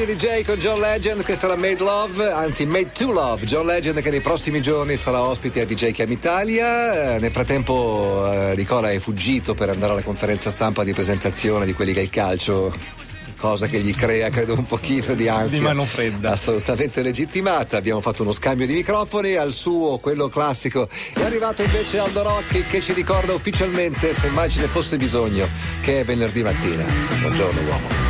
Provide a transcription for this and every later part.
Radio DJ con John Legend, questa era Made Love, anzi Made to Love. John Legend che nei prossimi giorni sarà ospite a DJ Cam Italia. Eh, nel frattempo eh, Nicola è fuggito per andare alla conferenza stampa di presentazione di quelli che è il calcio cosa che gli crea credo un pochino di ansia. Di mano fredda. Assolutamente legittimata. Abbiamo fatto uno scambio di microfoni al suo quello classico. È arrivato invece Aldo Rocchi che ci ricorda ufficialmente se mai ce ne fosse bisogno che è venerdì mattina. Buongiorno uomo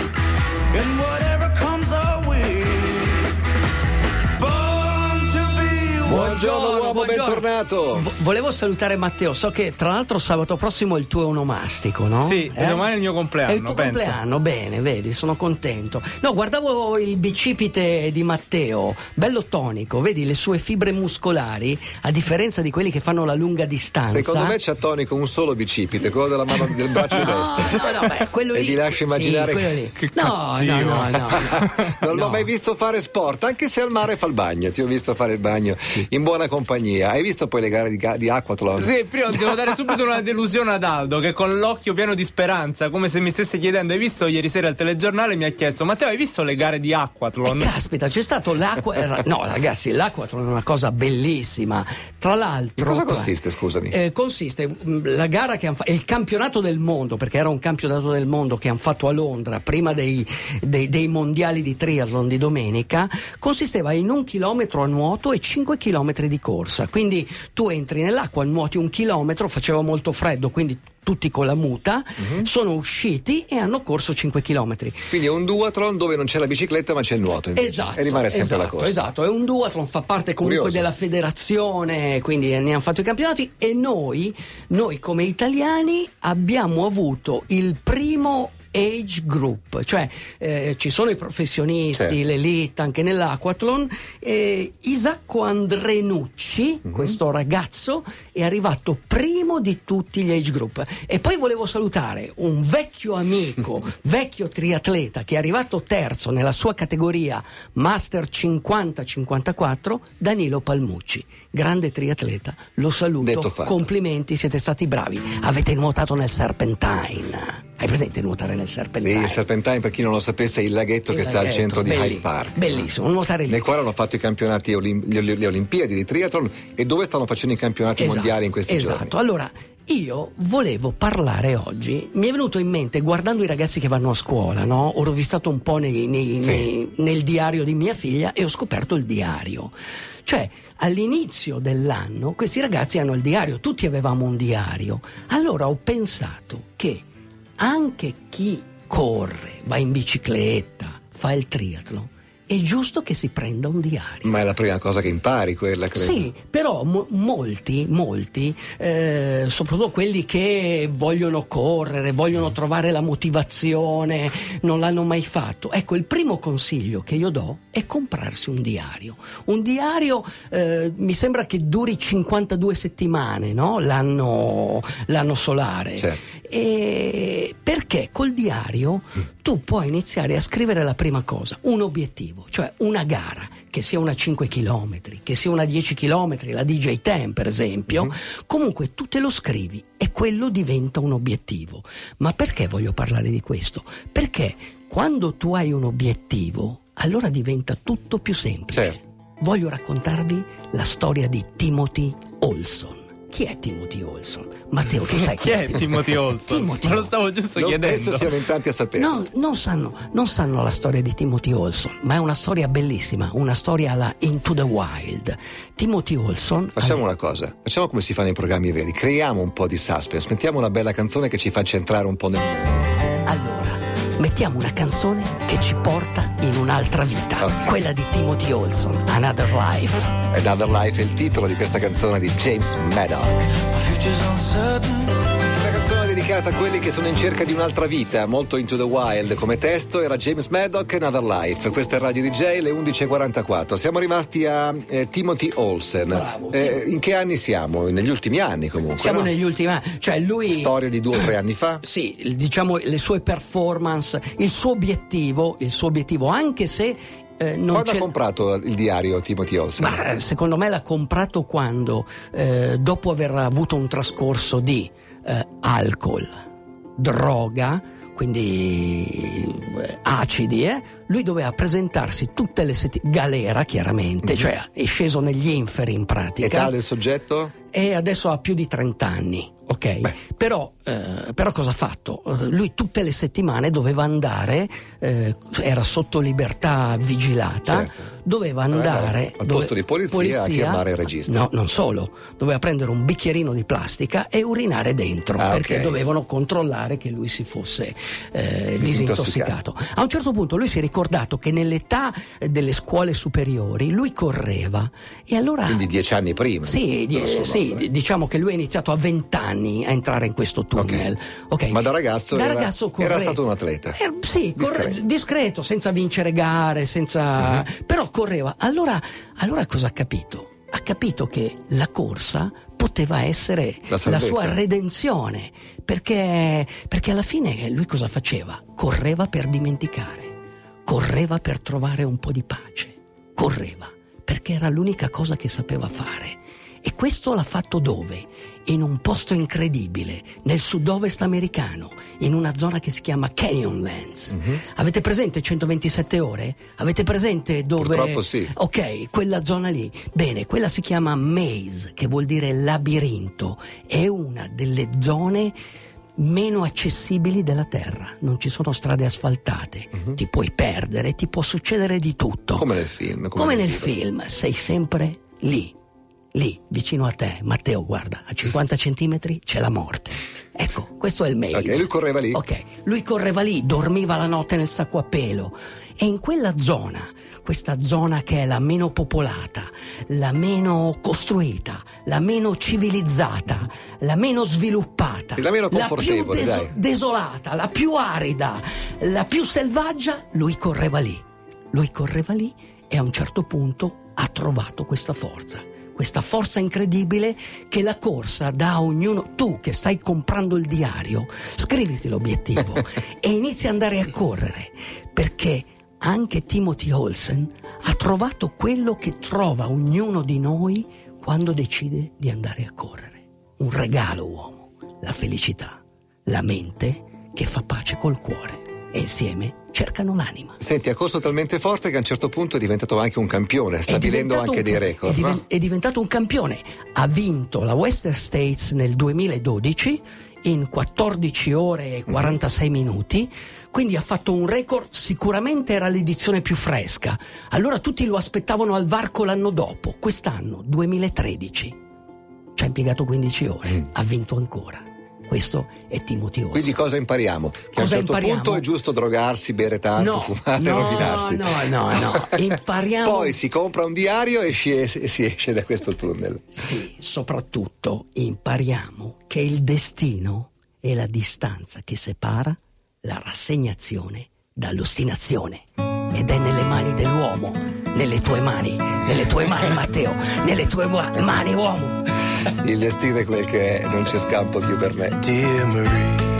Buongiorno uomo, buongiorno. bentornato. V- volevo salutare Matteo, so che tra l'altro sabato prossimo è il tuo onomastico, no? Sì, eh? domani è il mio compleanno. È il tuo penso. compleanno, bene, vedi, sono contento. No, guardavo il bicipite di Matteo, bello tonico, vedi le sue fibre muscolari, a differenza di quelli che fanno la lunga distanza. Secondo me c'ha tonico un solo bicipite, quello della mano del braccio no, destro. No, beh, quello e lì, vi lascio immaginare sì, che... No, no, no, no, Non l'ho mai visto fare sport, anche se al mare fa il bagno. Ti ho visto fare il bagno in buona compagnia. Hai visto poi le gare di, di Aquathlon? Sì, prima devo dare subito una delusione ad Aldo che con l'occhio pieno di speranza, come se mi stesse chiedendo, hai visto ieri sera il telegiornale, mi ha chiesto, Matteo hai visto le gare di Aquathlon? Eh, caspita, c'è stato l'acqua... no ragazzi, l'Aquathlon è una cosa bellissima. Tra l'altro... In cosa consiste, scusami? Eh, consiste, mm, la gara che hanno fatto, il campionato del mondo, perché era un campionato del mondo che hanno fatto a Londra prima dei, dei, dei mondiali di triathlon di domenica, consisteva in un chilometro a nuoto e 5 chilometri di corsa. Quindi tu entri nell'acqua, nuoti un chilometro, faceva molto freddo, quindi tutti con la muta, uh-huh. sono usciti e hanno corso 5 km. Quindi è un duathlon dove non c'è la bicicletta ma c'è il nuoto. Invece. Esatto. E rimane sempre esatto, la corsa. Esatto, è un duathlon, fa parte comunque Curioso. della federazione, quindi ne hanno fatto i campionati e noi, noi come italiani abbiamo avuto il primo age group, cioè eh, ci sono i professionisti, certo. l'elite anche nell'Aquathlon. Eh, Isacco Andrenucci, mm-hmm. questo ragazzo, è arrivato primo di tutti gli age group. E poi volevo salutare un vecchio amico, vecchio triatleta che è arrivato terzo nella sua categoria Master 50-54, Danilo Palmucci, grande triatleta. Lo saluto, complimenti, siete stati bravi. Avete nuotato nel Serpentine. Hai presente nuotare nel Serpentine? Sì, il Serpentine, per chi non lo sapesse, è il laghetto il che laghetto, sta al centro belli, di Hyde Park. Bellissimo, nuotare lì. Nel quale hanno fatto i campionati, le Olimpiadi di triathlon e dove stanno facendo i campionati esatto, mondiali in questi esatto. giorni. Esatto, allora io volevo parlare oggi, mi è venuto in mente guardando i ragazzi che vanno a scuola, no? Ho rovistato un po' nei, nei, sì. nei, nel diario di mia figlia e ho scoperto il diario. Cioè, all'inizio dell'anno questi ragazzi hanno il diario, tutti avevamo un diario. Allora ho pensato che anche chi corre, va in bicicletta, fa il triathlon, è giusto che si prenda un diario. Ma è la prima cosa che impari quella, credo. Sì, però mo- molti, molti, eh, soprattutto quelli che vogliono correre, vogliono trovare la motivazione, non l'hanno mai fatto. Ecco, il primo consiglio che io do è comprarsi un diario. Un diario eh, mi sembra che duri 52 settimane, no? l'anno, l'anno solare. Certo. E perché col diario tu puoi iniziare a scrivere la prima cosa, un obiettivo, cioè una gara, che sia una 5 km, che sia una 10 km, la DJ Ten per esempio, mm-hmm. comunque tu te lo scrivi e quello diventa un obiettivo. Ma perché voglio parlare di questo? Perché quando tu hai un obiettivo, allora diventa tutto più semplice. Certo. Voglio raccontarvi la storia di Timothy Olson. Chi è Timothy Olson? Matteo, tu sai chi, chi è Timothy Olson? Timothy. Me lo stavo giusto non chiedendo. Penso siano in tanti a sapere. No, non sanno, non sanno la storia di Timothy Olson, ma è una storia bellissima, una storia alla Into the Wild. Timothy Olson. Facciamo alle... una cosa, facciamo come si fa nei programmi veri, creiamo un po' di suspense, mettiamo una bella canzone che ci faccia entrare un po' nel mettiamo una canzone che ci porta in un'altra vita, okay. quella di Timothy Olson, Another Life. Another Life è il titolo di questa canzone di James Maddock. Dedicata a quelli che sono in cerca di un'altra vita, molto into the wild. Come testo era James Maddock, Another Life. Questa è Radio DJ, le 11.44. Siamo rimasti a eh, Timothy Olsen. Bravo. Eh, in che anni siamo? Negli ultimi anni comunque. Siamo no? negli ultimi anni. Cioè lui... Storia di due o tre anni fa? Sì, diciamo le sue performance, il suo obiettivo, il suo obiettivo, anche se eh, non quando ha comprato il diario Timothy Olsen? Ma, secondo me l'ha comprato quando, eh, dopo aver avuto un trascorso di eh, alcol, droga, quindi eh, acidi, eh? Lui doveva presentarsi tutte le settimane, galera chiaramente, mm-hmm. cioè è sceso negli inferi in pratica. Età del soggetto? E adesso ha più di 30 anni ok? Però, eh, però, cosa ha fatto? Eh, lui tutte le settimane doveva andare, eh, era sotto libertà vigilata, certo. doveva andare al posto di polizia, polizia, a firmare il registro. No, non solo, doveva prendere un bicchierino di plastica e urinare dentro ah, perché okay. dovevano controllare che lui si fosse eh, disintossicato. A un certo punto lui si è ricordato che nell'età delle scuole superiori lui correva e allora... Quindi dieci anni prima? Sì, die- sì diciamo che lui ha iniziato a vent'anni anni a entrare in questo tunnel. Okay. Okay. Ma da ragazzo, da era, ragazzo corre... era, stato un atleta? Eh, sì, discreto. Corre... discreto. senza vincere gare, senza... Uh-huh. però correva. Allora, allora cosa ha capito? Ha capito che la corsa poteva essere la, la sua redenzione, perché, perché alla fine lui cosa faceva? Correva per dimenticare, correva per trovare un po' di pace, correva perché era l'unica cosa che sapeva fare. E questo l'ha fatto dove? in un posto incredibile, nel sud-ovest americano, in una zona che si chiama Canyonlands. Mm-hmm. Avete presente 127 ore? Avete presente dove... Purtroppo sì. Ok, quella zona lì. Bene, quella si chiama Maze, che vuol dire labirinto. È una delle zone meno accessibili della Terra, non ci sono strade asfaltate, uh-huh. ti puoi perdere, ti può succedere di tutto. Come nel film. Come, come nel film, sei sempre lì lì vicino a te, Matteo, guarda, a 50 centimetri c'è la morte. Ecco, questo è il maze. Ok, lui correva lì. Ok, lui correva lì, dormiva la notte nel sacco a pelo. E in quella zona, questa zona che è la meno popolata, la meno costruita, la meno civilizzata, la meno sviluppata, la meno confortevole, la più des- desolata, la più arida, la più selvaggia, lui correva lì. Lui correva lì e a un certo punto ha trovato questa forza questa forza incredibile che la corsa dà a ognuno. Tu che stai comprando il diario, scriviti l'obiettivo e inizi ad andare a correre, perché anche Timothy Olsen ha trovato quello che trova ognuno di noi quando decide di andare a correre. Un regalo, uomo, la felicità, la mente che fa pace col cuore e insieme cercano l'anima. Senti, ha corso talmente forte che a un certo punto è diventato anche un campione, stabilendo anche un, dei record. È, diven- no? è diventato un campione. Ha vinto la Western States nel 2012 in 14 ore e 46 mm. minuti, quindi ha fatto un record, sicuramente era l'edizione più fresca. Allora tutti lo aspettavano al varco l'anno dopo, quest'anno, 2013. Ci ha impiegato 15 ore, mm. ha vinto ancora. Questo è Timothy Olsen. Quindi cosa impariamo? Che cosa a un certo impariamo? punto è giusto drogarsi, bere tanto, no, fumare, no, rovinarsi. No, no, no, impariamo. Poi si compra un diario e si esce da questo tunnel. Sì, soprattutto impariamo che il destino è la distanza che separa la rassegnazione dall'ostinazione. Ed è nelle mani dell'uomo, nelle tue mani, nelle tue mani Matteo, nelle tue mani uomo. Il destino è quel che è, non c'è scampo più per me. Dear Marie.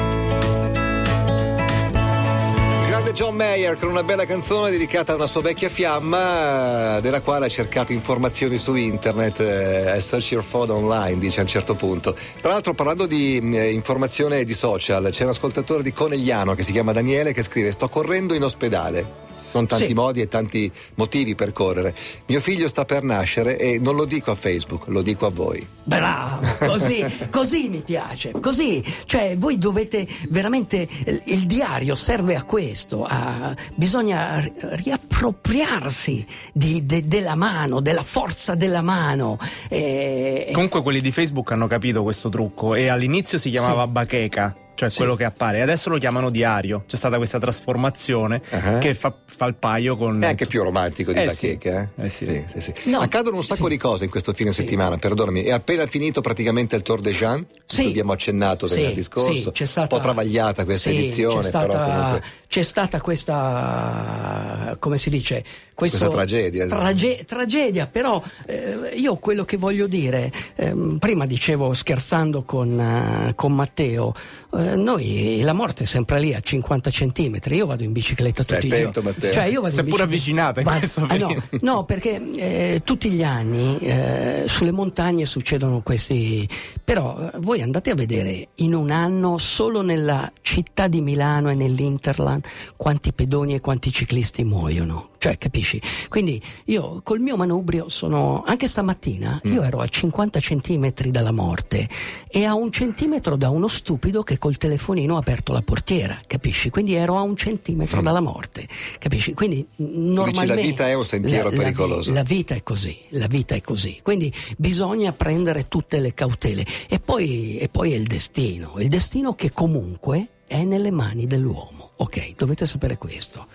Grande John Mayer con una bella canzone dedicata a una sua vecchia fiamma della quale ha cercato informazioni su internet eh, search your phone online dice a un certo punto tra l'altro parlando di eh, informazione di social c'è un ascoltatore di Conegliano che si chiama Daniele che scrive sto correndo in ospedale sono tanti sì. modi e tanti motivi per correre. Mio figlio sta per nascere e non lo dico a Facebook, lo dico a voi. Bravo, così, così mi piace, così, cioè voi dovete veramente, il diario serve a questo, a, bisogna riappropriarsi di, de, della mano, della forza della mano. E... Comunque quelli di Facebook hanno capito questo trucco e all'inizio si chiamava sì. bacheca cioè sì. quello che appare. Adesso lo chiamano diario. C'è stata questa trasformazione uh-huh. che fa, fa, il paio con. È anche più romantico di eh Bacheca. Sì. Eh? Eh sì. Sì, sì, no, Accadono un sacco di cose in questo fine settimana, perdonami. È appena finito praticamente il Tour de Jean, sì. abbiamo accennato venerdì scorso. C'è stata, un po' travagliata questa edizione, c'è stata, però comunque. C'è stata questa. come si dice? Questo, questa tragedia. Trage, tragedia, però eh, io quello che voglio dire, eh, prima dicevo scherzando con, uh, con Matteo, eh, eh, noi la morte è sempre lì a 50 centimetri. Io vado in bicicletta tutti Stai attento, i giorni. Matteo. Cioè, io vado Seppur avvicinata questo ah, no, no, perché eh, tutti gli anni eh, sulle montagne succedono questi. Però eh, voi andate a vedere in un anno solo nella città di Milano e nell'Interland quanti pedoni e quanti ciclisti muoiono. Cioè, capisci? Quindi io col mio manubrio sono. Anche stamattina mm. io ero a 50 centimetri dalla morte e a un centimetro da uno stupido che col telefonino ha aperto la portiera, capisci? Quindi ero a un centimetro mm. dalla morte, capisci? Quindi normalmente. Dici, la vita è un sentiero la, pericoloso. La, la, vita è così, la vita è così. Quindi bisogna prendere tutte le cautele. E poi, e poi è il destino. Il destino che comunque è nelle mani dell'uomo. Ok, dovete sapere questo.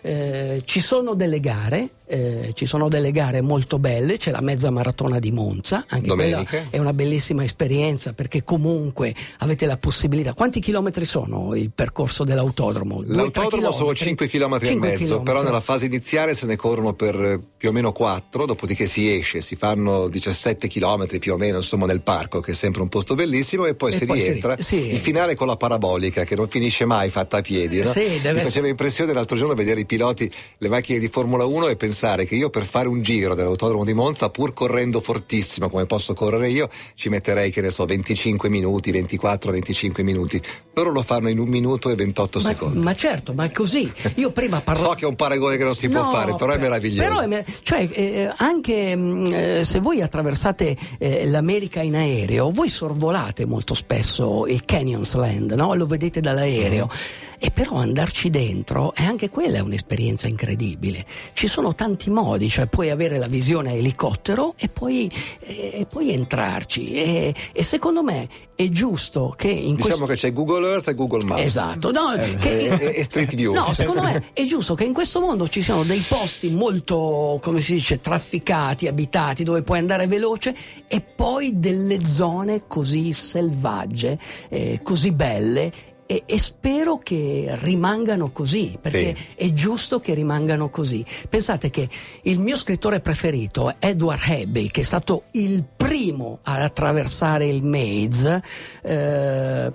Eh, ci sono delle gare, eh, ci sono delle gare molto belle, c'è la mezza maratona di Monza, anche Domenica. quella è una bellissima esperienza perché comunque avete la possibilità. Quanti chilometri sono il percorso dell'autodromo? L'autodromo sono 5 km e mezzo, chilometri. però nella fase iniziale se ne corrono per eh, più o meno 4, dopodiché si esce, si fanno 17 km più o meno insomma nel parco che è sempre un posto bellissimo e poi e si poi rientra. Si, sì. Il finale con la parabolica che non finisce mai fatta a piedi, no? Sì, Mi faceva impressione l'altro giorno vedere i piloti, le macchine di Formula 1 e pensare che io per fare un giro dell'autodromo di Monza, pur correndo fortissimo come posso correre io, ci metterei, che ne so, 25 minuti, 24-25 minuti. Loro lo fanno in un minuto e 28 ma, secondi. Ma certo, ma è così. Io prima parlavo. so che è un paragone che non si no, può fare, però è meraviglioso. Però è, cioè, eh, anche mm, eh, se voi attraversate eh, l'America in aereo, voi sorvolate molto spesso il Canyons Land, no? Lo vedete dall'aereo. Mm e però andarci dentro è anche quella è un'esperienza incredibile. Ci sono tanti modi, cioè puoi avere la visione a elicottero e poi, e, e poi entrarci e, e, secondo me è giusto che in diciamo questo... che c'è Google Earth e Google Maps. Esatto, no, eh, che... e, e, Street View. No, secondo me è giusto che in questo mondo ci siano dei posti molto, come si dice, trafficati, abitati, dove puoi andare veloce e poi delle zone così selvagge, eh, così belle e, e, spero che rimangano così, perché sì. è giusto che rimangano così. Pensate che il mio scrittore preferito, Edward Abbey, che è stato il primo ad attraversare il Maze, eh,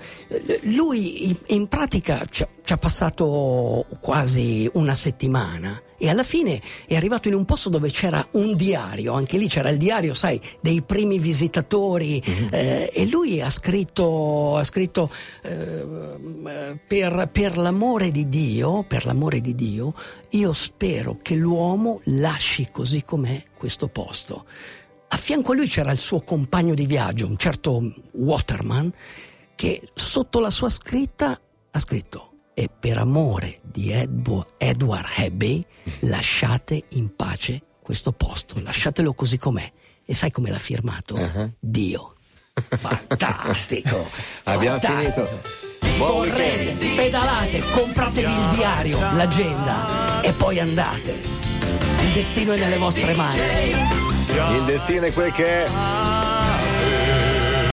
lui in, in pratica ci, ci ha passato quasi una settimana e alla fine è arrivato in un posto dove c'era un diario, anche lì c'era il diario, sai, dei primi visitatori mm-hmm. eh, e lui ha scritto, ha scritto eh, per, per, l'amore di Dio, per l'amore di Dio, io spero che l'uomo lasci così com'è questo posto. A fianco a lui c'era il suo compagno di viaggio, un certo Waterman, che sotto la sua scritta ha scritto e per amore di Edward Abbey lasciate in pace questo posto, lasciatelo così com'è. E sai come l'ha firmato? Uh-huh. Dio. Fantastico! Abbiamo fantastico. finito. Buon Correte, pedalate, compratevi il diario, l'agenda e poi andate. Il destino è nelle vostre mani. Il destino è quel che è.